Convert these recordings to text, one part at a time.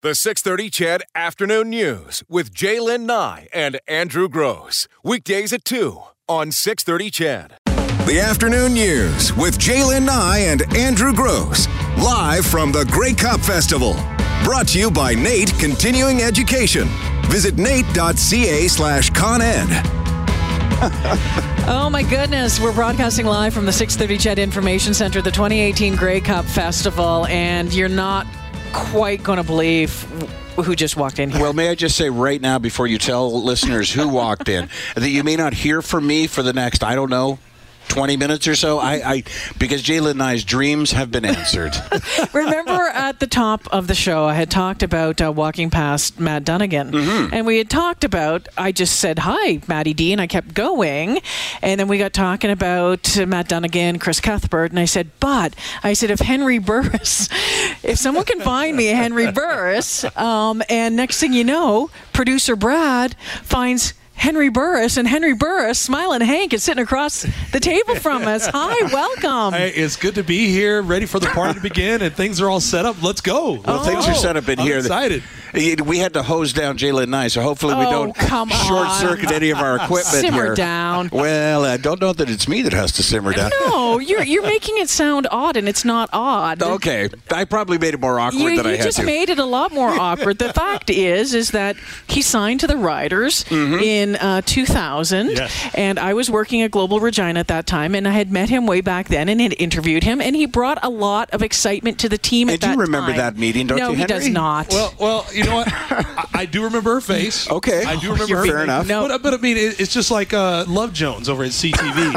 The 630 CHED Afternoon News with J'lyn Nye and Andrew Gross. Weekdays at 2 on 630 CHED. The Afternoon News with J'lyn Nye and Andrew Gross. Live from the Grey Cup Festival. Brought to you by NAIT Continuing Education. Visit nait.ca slash coned. Oh my goodness, we're broadcasting live from the 630 CHED Information Center, the 2018 Grey Cup Festival, and you're not quite going to believe who just walked in here. Well, may I just say right now, before you tell listeners who walked in, that you may not hear from me for the next, I don't know, 20 minutes or so. I, I because J'lyn and I's dreams have been answered. Remember at the top of the show, I had talked about uh, walking past Matt Dunigan, Mm-hmm. and we had talked about. I just said hi, Matty D, and I kept going, and then we got talking about Matt Dunigan, Chris Cuthbert, and I said, but I said if Henry Burris, if someone can find me a Henry Burris, um, and next thing you know, producer Brad finds. Henry Burris and Henry Burris, smiling Hank, is sitting across the table from us. Hi, welcome. Hey, it's good to be here, ready for the party to begin, and things are all set up. Let's go. Let's Well, things are oh. set up in I'm here. Excited. We had to hose down J'lyn and I, so hopefully we Oh, don't come short on. circuit any of our equipment Simmer here. down. Well, I don't know that it's me that has to simmer down. No, you're you're making it sound odd, and it's not odd. Okay, I probably made it more awkward You, than I you just made it a lot more awkward. The fact is, is that he signed to the Riders in uh, 2000, Yes. and I was working at Global Regina at that time, and I had met him way back then and had interviewed him, and he brought a lot of excitement to the team. Hey, at do you that remember time. that meeting, don't no, you, he does not. Well, well, you know what? I, I do remember her face. Okay. I do remember You're her fair face. enough. No. But, but I mean, it, it's just like uh, Love Jones over at CTV.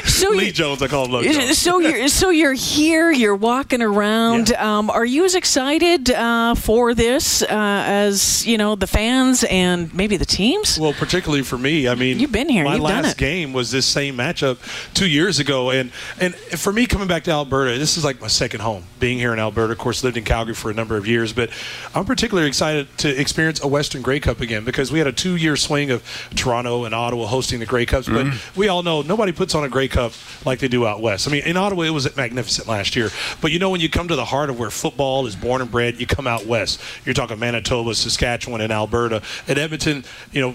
so Lee you- Jones, I call him Love Jones. So you're so you're here. You're walking around. Um, are you as excited uh, for this uh, as you know the fans and maybe the teams? Well, particularly for me, I mean, You've been here. My You've done last it. game was this same matchup two years ago, and and for me coming back to Alberta, this is like my second home. Being here in Alberta, of course, lived in Calgary for a number of years, but I'm particularly excited to experience a Western Grey Cup again because we had a two-year swing of Toronto and Ottawa hosting the Grey Cups, but Mm-hmm. we all know nobody puts on a Grey Cup like they do out west. I mean, in Ottawa it was magnificent last year, but you know when you come to the heart of where football is born and bred, you come out west. You're talking Manitoba, Saskatchewan, and Alberta. And Edmonton, you know,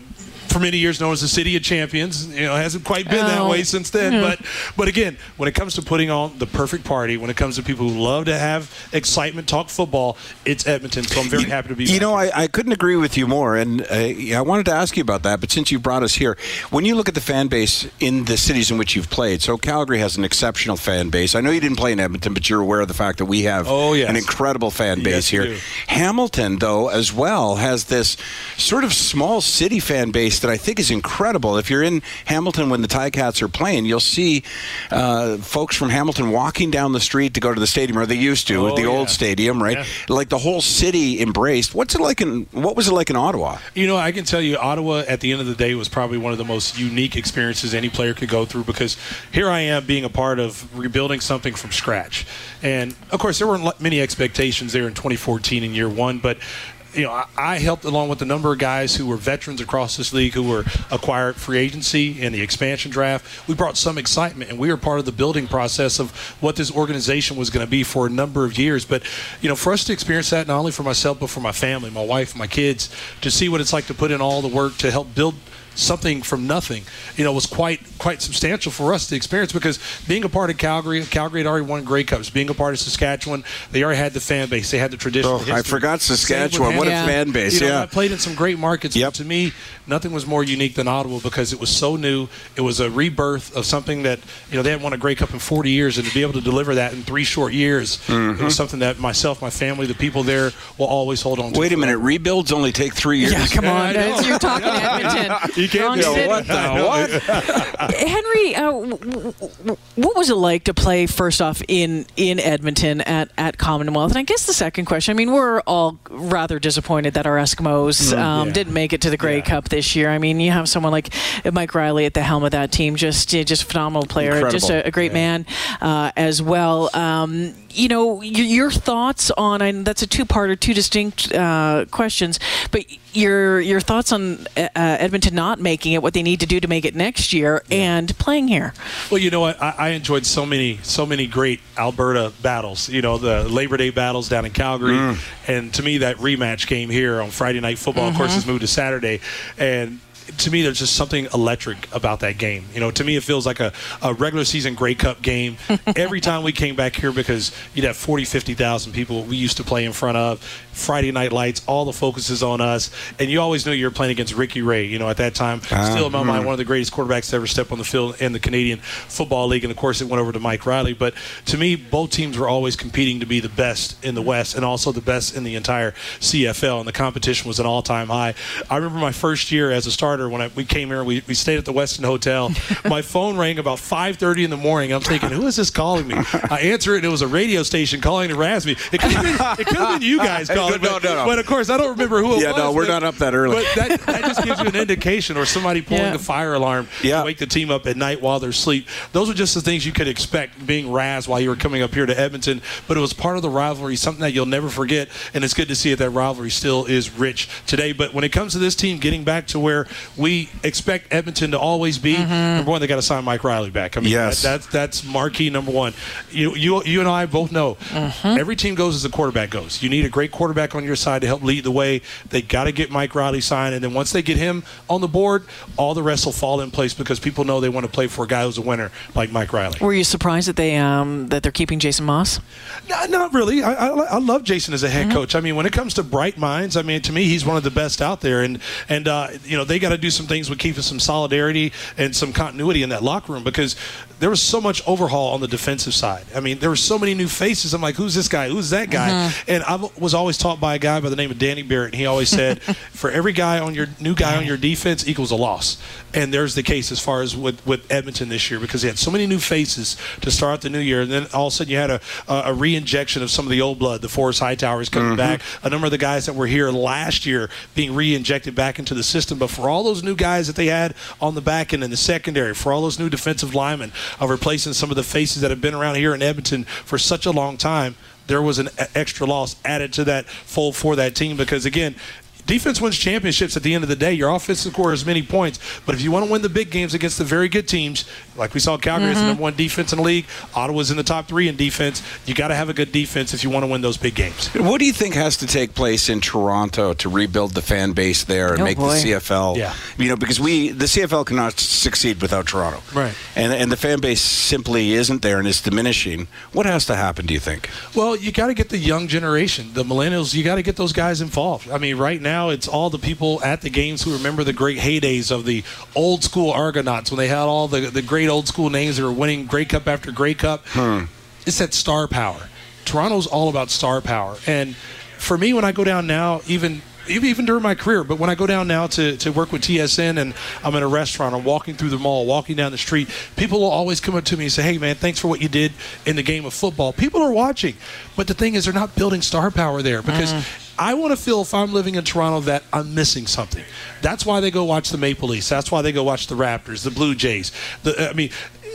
for many years known as the city of champions. You know, hasn't quite been that Oh. way since then. But but again, when it comes to putting on the perfect party, when it comes to people who love to have excitement, talk football, it's Edmonton. So I'm very You- happy to be. You back know, here. I, I couldn't agree with you more, and uh, I wanted to ask you about that. But since you brought us here, when you look at the fan base in the cities in which you've played, so Calgary has an exceptional fan base. I know you didn't play in Edmonton, but you're aware of the fact that we have Oh, yes. an incredible fan base Yes, here. Hamilton, though, as well, has this sort of small city fan base that I think is incredible. If you're in Hamilton when the Ticats are playing, you'll see uh, folks from Hamilton walking down the street to go to the stadium, or they used to, Oh, the old stadium, right? Yeah. Like the whole city embraced. What's it like in? What was it like in Ottawa? You know, I can tell you, Ottawa at the end of the day was probably one of the most unique experiences any player could go through because here I am being a part of rebuilding something from scratch. And of course, there weren't many expectations there in 2014 in year one, but. You know, I, helped along with a number of guys who were veterans across this league who were acquired free agency and the expansion draft. We brought some excitement, and we were part of the building process of what this organization was going to be for a number of years. But you know, for us to experience that not only for myself but for my family, my wife, my kids, to see what it's like to put in all the work to help build something from nothing, you know, was quite quite substantial for us to experience because being a part of Calgary, Calgary had already won Grey Cups. Being a part of Saskatchewan, they already had the fan base, they had the tradition. Oh, I forgot Saskatchewan. What a Yeah. fan base! You know, yeah. I played in some great markets. Yep. But to me, nothing was more unique than Ottawa because it was so new. It was a rebirth of something that you know they hadn't won a Grey Cup in 40 years, and to be able to deliver that in three short years, Mm-hmm. it was something that myself, my family, the people there will always hold on to. Wait a minute. Rebuilds only take three years. Yeah, come on. I know. You're talking Edmonton. You can't do it. What the what? Henry, uh, w- w- what was it like to play first off in in Edmonton at, at Commonwealth? And I guess the second question. I mean, we're all rather disappointed that our Eskimos um, yeah. didn't make it to the Grey Yeah. Cup this year. I mean, you have someone like Mike Reilly at the helm of that team, just just a phenomenal player, just a, a great man uh, as well. Um, you know, your, your thoughts on, and that's a two-parter, two distinct uh, questions, but your your thoughts on uh, Edmonton not not making it what they need to do to make it next year and playing here. Well, you know what? I, I enjoyed so many, so many great Alberta battles. You know, the Labor Day battles down in Calgary, Mm. and to me, that rematch game here on Friday Night Football, of course, Mm-hmm. has moved to Saturday, and. To me, there's just something electric about that game. You know, to me, it feels like a, a regular season Grey Cup game. Every time we came back here, because you'd have 40, 50,000 people we used to play in front of, Friday night lights, all the focus is on us. And you always knew you were playing against Ricky Ray, you know, at that time. Ah, Still, in my mind, hmm. one of the greatest quarterbacks to ever step on the field in the Canadian Football League. And of course, it went over to Mike Reilly. But to me, both teams were always competing to be the best in the West and also the best in the entire CFL. And the competition was an all time high. I remember my first year as a starter when I, we came here, we, we stayed at the Westin Hotel. my phone rang about 5.30 in the morning. I'm thinking, who is this calling me? I answer it, and it was a radio station calling to razz me. It could have been, it could have been you guys calling. no, but, no, no. but of course, I don't remember who it Yeah, was. Yeah, no, we're but- not up that early. But that, that just gives you an indication, or somebody pulling Yeah. a fire alarm Yeah. to wake the team up at night while they're asleep. Those are just the things you could expect being razzed while you were coming up here to Edmonton. But it was part of the rivalry, something that you'll never forget. And it's good to see that that rivalry still is rich today. But when it comes to this team getting back to where we expect Edmonton to always be, number one, they got to sign Mike Reilly back. I mean, Yes. that, that's that's marquee number one. You you you and I both know every team goes as the quarterback goes. You need a great quarterback on your side to help lead the way. They got to get Mike Reilly signed, and then once they get him on the board, all the rest will fall in place because people know they want to play for a guy who's a winner like Mike Reilly. Were you surprised that they um, that they're keeping Jason Maas? No, not really. I, I, I love Jason as a head coach. I mean, when it comes to bright minds, I mean, to me, he's one of the best out there. And and uh, you know, they got to do some things with keeping some solidarity and some continuity in that locker room because there was so much overhaul on the defensive side. I mean, there were so many new faces. I'm like, who's this guy? Who's that guy? Uh-huh. And I was always taught by a guy by the name of Danny Barrett. And he always said, for every guy on your new guy on your defense equals a loss. And there's the case as far as with, with Edmonton this year because they had so many new faces to start the new year. And then all of a sudden you had a, a, a re-injection of some of the old blood. The Forrest Hightowers coming mm-hmm. back. A number of the guys that were here last year being re-injected back into the system. But for all those new guys that they had on the back end in the secondary, for all those new defensive linemen of replacing some of the faces that have been around here in Edmonton for such a long time, there was an extra loss added to that fold for that team because again defense wins championships at the end of the day your offense scores many points but if you want to win the big games against the very good teams like we saw calgary is the mm-hmm. number one defense in the league ottawa's in the top three in defense you got to have a good defense if you want to win those big games What do you think has to take place in Toronto to rebuild the fan base there and Oh, make boy. the CFL? Yeah. You know, because we the CFL cannot succeed without Toronto. Right. And and the fan base simply isn't there and it's diminishing. What has to happen? Do you think? Well, you got to get the young generation, the millennials. You got to get those guys involved. I mean, right now it's all the people at the games who remember the great heydays of the old school Argonauts when they had all the the great old school names that were winning Grey Cup after Grey Cup. Hmm. It's that star power. Toronto's all about star power, and for me, when I go down now, even. Even even during my career, but when I go down now to, to work with TSN and I'm in a restaurant, I'm walking through the mall, walking down the street, people will always come up to me and say, Hey, man, thanks for what you did in the game of football. People are watching. But the thing is, they're not building star power there because mm-hmm. I want to feel if I'm living in Toronto that I'm missing something. That's why they go watch the Maple Leafs. That's why they go watch the Raptors, the Blue Jays. The, I mean,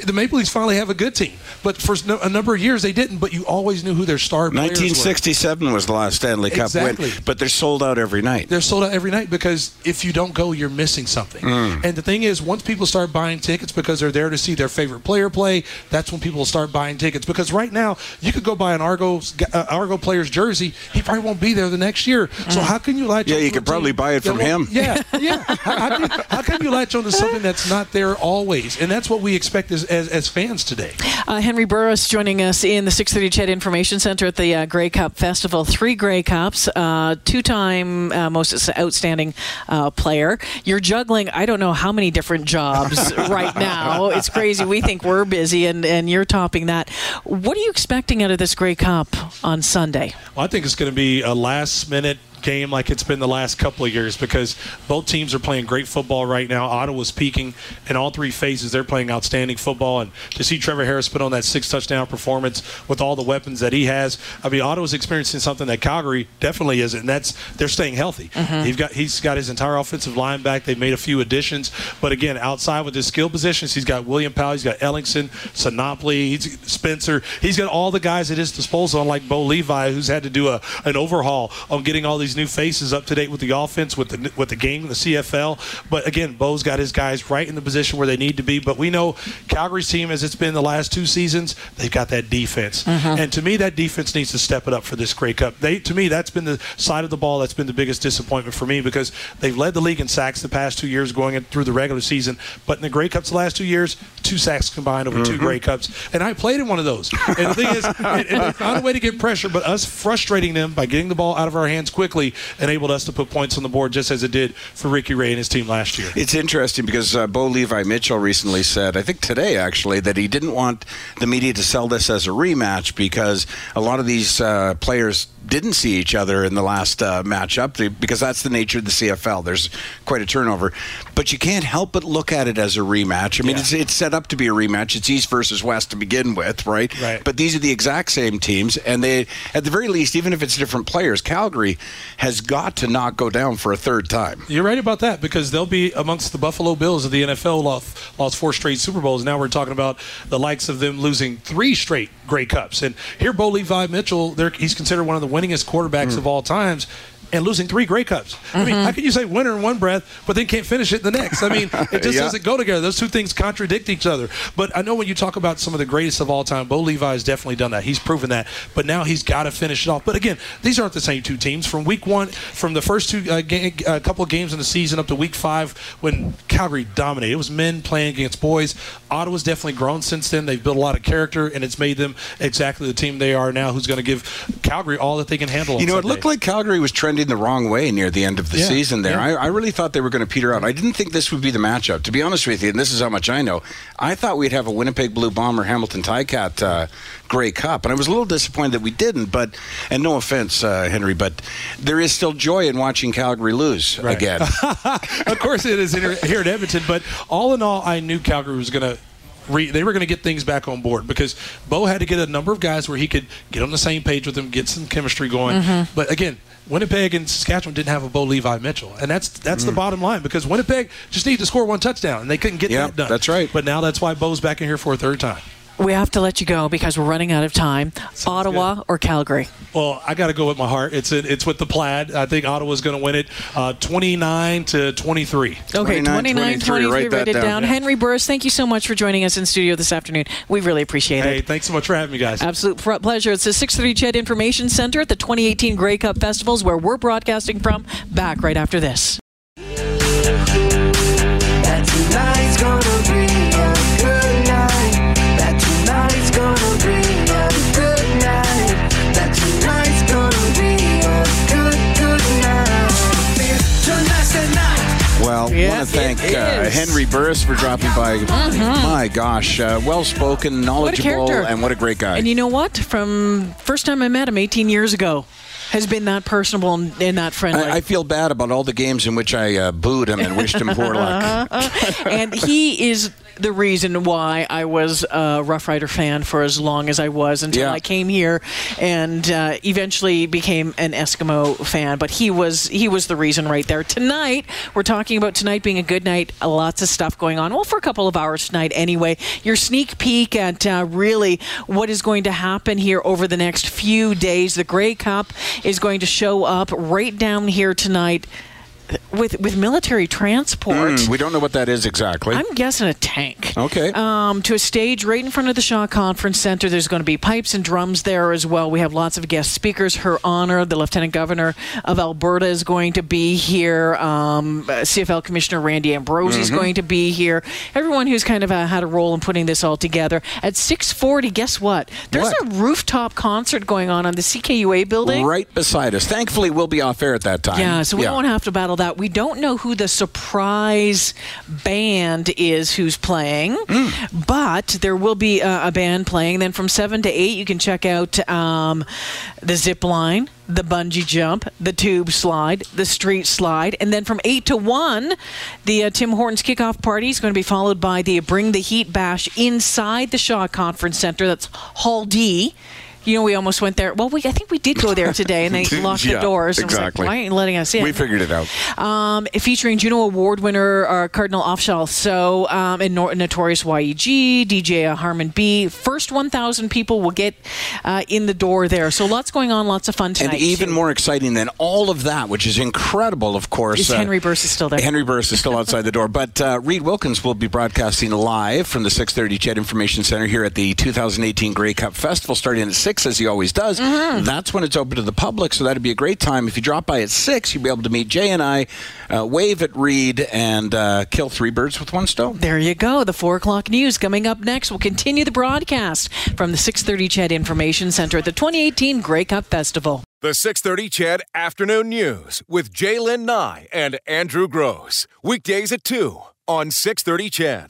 the Maple Leafs finally have a good team, but for a number of years they didn't. But you always knew who their star players were. 1967 was the last Stanley Cup Exactly. win, but they're sold out every night. They're sold out every night because if you don't go, you're missing something. Mm. And the thing is, once people start buying tickets because they're there to see their favorite player play, that's when people will start buying tickets. Because right now, you could go buy an Argo uh, Argo player's jersey, he probably won't be there the next year. So how can you latch? Yeah, on you to could team probably buy it from won't- him. Yeah, yeah. how, how can, how can you latch on to something that's not there always? And that's what we expect as, as, as fans today. Uh, Henry Burris joining us in the 630 Ched Information Center at the uh, Grey Cup Festival. Three Grey Cups, uh, two-time uh, most outstanding uh, player. You're juggling I don't know how many different jobs right now. It's crazy. We think we're busy, and, and you're topping that. What are you expecting out of this Grey Cup on Sunday? Well, I think it's going to be a last minute game like it's been the last couple of years because both teams are playing great football right now. Ottawa's peaking in all three phases. They're playing outstanding football. And to see Trevor Harris put on that six touchdown performance with all the weapons that he has, I mean, Ottawa's experiencing something that Calgary definitely isn't, and that's they're staying healthy. Mm-hmm. He's got he's got his entire offensive line back. They've made a few additions, but again, outside with his skill positions, he's got William Powell, he's got Ellingson, Sinopoli, he's Spencer. He's got all the guys at his disposal, unlike Bo Levi, who's had to do a an overhaul on getting all these these new faces up to date with the offense, with the with the game, the CFL. But again, Bo's got his guys right in the position where they need to be. But we know Calgary's team, as it's been the last two seasons, they've got that defense, Mm-hmm. and to me, that defense needs to step it up for this Grey Cup. They, to me, that's been the side of the ball that's been the biggest disappointment for me because they've led the league in sacks the past two years going in through the regular season, but in the Grey Cups the last two years, two sacks combined over two Grey Cups, and I played in one of those. And the thing is, and they found a way to get pressure, but us frustrating them by getting the ball out of our hands quickly enabled us to put points on the board, just as it did for Ricky Ray and his team last year. It's interesting because uh, Bo Levi Mitchell recently said, I think today actually, that he didn't want the media to sell this as a rematch because a lot of these uh, players didn't see each other in the last uh, matchup because that's the nature of the CFL. There's quite a turnover, but you can't help but look at it as a rematch. I mean, Yeah. it's, it's set up to be a rematch. It's East versus West to begin with, right? Right. But these are the exact same teams, and they, at the very least, even if it's different players, Calgary has got to not go down for a third time. You're right about that because they'll be amongst the Buffalo Bills of the NFL lost, lost four straight Super Bowls. Now we're talking about the likes of them losing three straight Grey Cups. And here, Bo Levi Mitchell, he's considered one of the winningest quarterbacks hmm. of all times. And losing three Grey Cups. I mean, how can you say winner in one breath, but then can't finish it in the next? I mean, it just Yeah. doesn't go together. Those two things contradict each other. But I know when you talk about some of the greatest of all time, Bo Levi has definitely done that. He's proven that. But now he's got to finish it off. But again, these aren't the same two teams. From week one, from the first two uh, ga- uh, couple of games in the season up to week five, when Calgary dominated, it was men playing against boys. Ottawa's definitely grown since then. They've built a lot of character, and it's made them exactly the team they are now, who's going to give Calgary all that they can handle. You know, it looked like Calgary was trending the wrong way near the end of the Yeah, season there. yeah. I, I really thought they were going to peter out. I didn't think this would be the matchup. To be honest with you, and this is how much I know, I thought we'd have a Winnipeg Blue Bomber Hamilton Ticat uh, Grey Cup. And I was a little disappointed that we didn't. But, and no offense, uh, Henry, but there is still joy in watching Calgary lose Right. again. of course it is here here at Edmonton, but all in all, I knew Calgary was going to. Re, they were going to get things back on board because Bo had to get a number of guys where he could get on the same page with them, get some chemistry going. Mm-hmm. But again, Winnipeg and Saskatchewan didn't have a Bo Levi Mitchell, and that's that's the mm. bottom line because Winnipeg just needed to score one touchdown and they couldn't get Yeah, that done. that's right. But now that's why Bo's back in here for a third time. We have to let you go because we're running out of time. Ottawa or Calgary? Well, I got to go with my heart. It's it's with the plaid. I think Ottawa's going to win it, uh, twenty nine to twenty three. Okay, 29, 29 23, 23. write that it down. down. Yeah. Henry Burris, thank you so much for joining us in studio this afternoon. We really appreciate Hey, it. Hey, thanks so much for having me, guys. Absolute pr- pleasure. It's the 630 Ched Information Center at the 2018 Grey Cup Festivals where we're broadcasting from. Back right after this. Uh. Mm-hmm. Henry Burris for dropping by. My gosh, uh, well spoken, knowledgeable, character. and what a great guy. And you know what? From first time I met him 18 years ago, has been that personable and, and that friendly. I, I feel bad about all the games in which I uh, booed him and wished him poor luck. and he is the reason why I was a Rough Rider fan for as long as I was until Yeah. I came here and uh, eventually became an Eskimo fan. But he was he was the reason right there. Tonight we're talking about tonight being a good night. Lots of stuff going on. Well, for a couple of hours tonight anyway. Your sneak peek at uh, really what is going to happen here over the next few days. The Grey Cup is going to show up right down here tonight. With with military transport, Hmm, we don't know what that is exactly. I'm guessing a tank. Okay. Um, to a stage right in front of the Shaw Conference Center. There's going to be pipes and drums there as well. We have lots of guest speakers. Her Honor, the Lieutenant Governor of Alberta, is going to be here. Um, CFL Commissioner Randy Ambrosie is going to be here. Everyone who's kind of uh, had a role in putting this all together. At 6:40, guess what? There's What? a rooftop concert going on on the CKUA building. right beside us. Thankfully, we'll be off air at that time. Yeah, so we won't have to battle that. We don't know who the surprise band is who's playing, but there will be a, a band playing. Then from 7 to 8, you can check out um, the zip line, the bungee jump, the tube slide, the street slide. And then from 8 to 1, the uh, Tim Hortons kickoff party is going to be followed by the Bring the Heat Bash inside the Shaw Conference Center. That's Hall D. You know, we almost went there. Well, we I think we did go there today, and they locked Yeah, the doors. I was like, exactly. Why ain't you letting us in? We figured it out. um, featuring Juno Award winner uh, Kardinal Offishall. So, um, and Notorious YEG, DJ Harmon B. First 1,000 people will get uh, in the door there. So, lots going on, lots of fun tonight. And even too. more exciting than all of that, which is incredible, of course. Is Henry Burris is still there. Henry Burris is still outside the door. But uh, Reid Wilkins will be broadcasting live from the 630 CHED Information Center here at the 2018 Grey Cup Festival starting at 6, as he always does. Mm-hmm. That's when it's open to the public, so that'd be a great time. If you drop by at 6, you'll be able to meet Jay and I, uh, wave at Reid, and uh, kill three birds with one stone. There you go. The four o'clock news coming up next. We'll continue the broadcast from the 630 CHED Information Center at the 2018 Grey Cup Festival. The 630 CHED Afternoon News with J'lyn Nye and Andrew Gross. Weekdays at 2 on 630 CHED.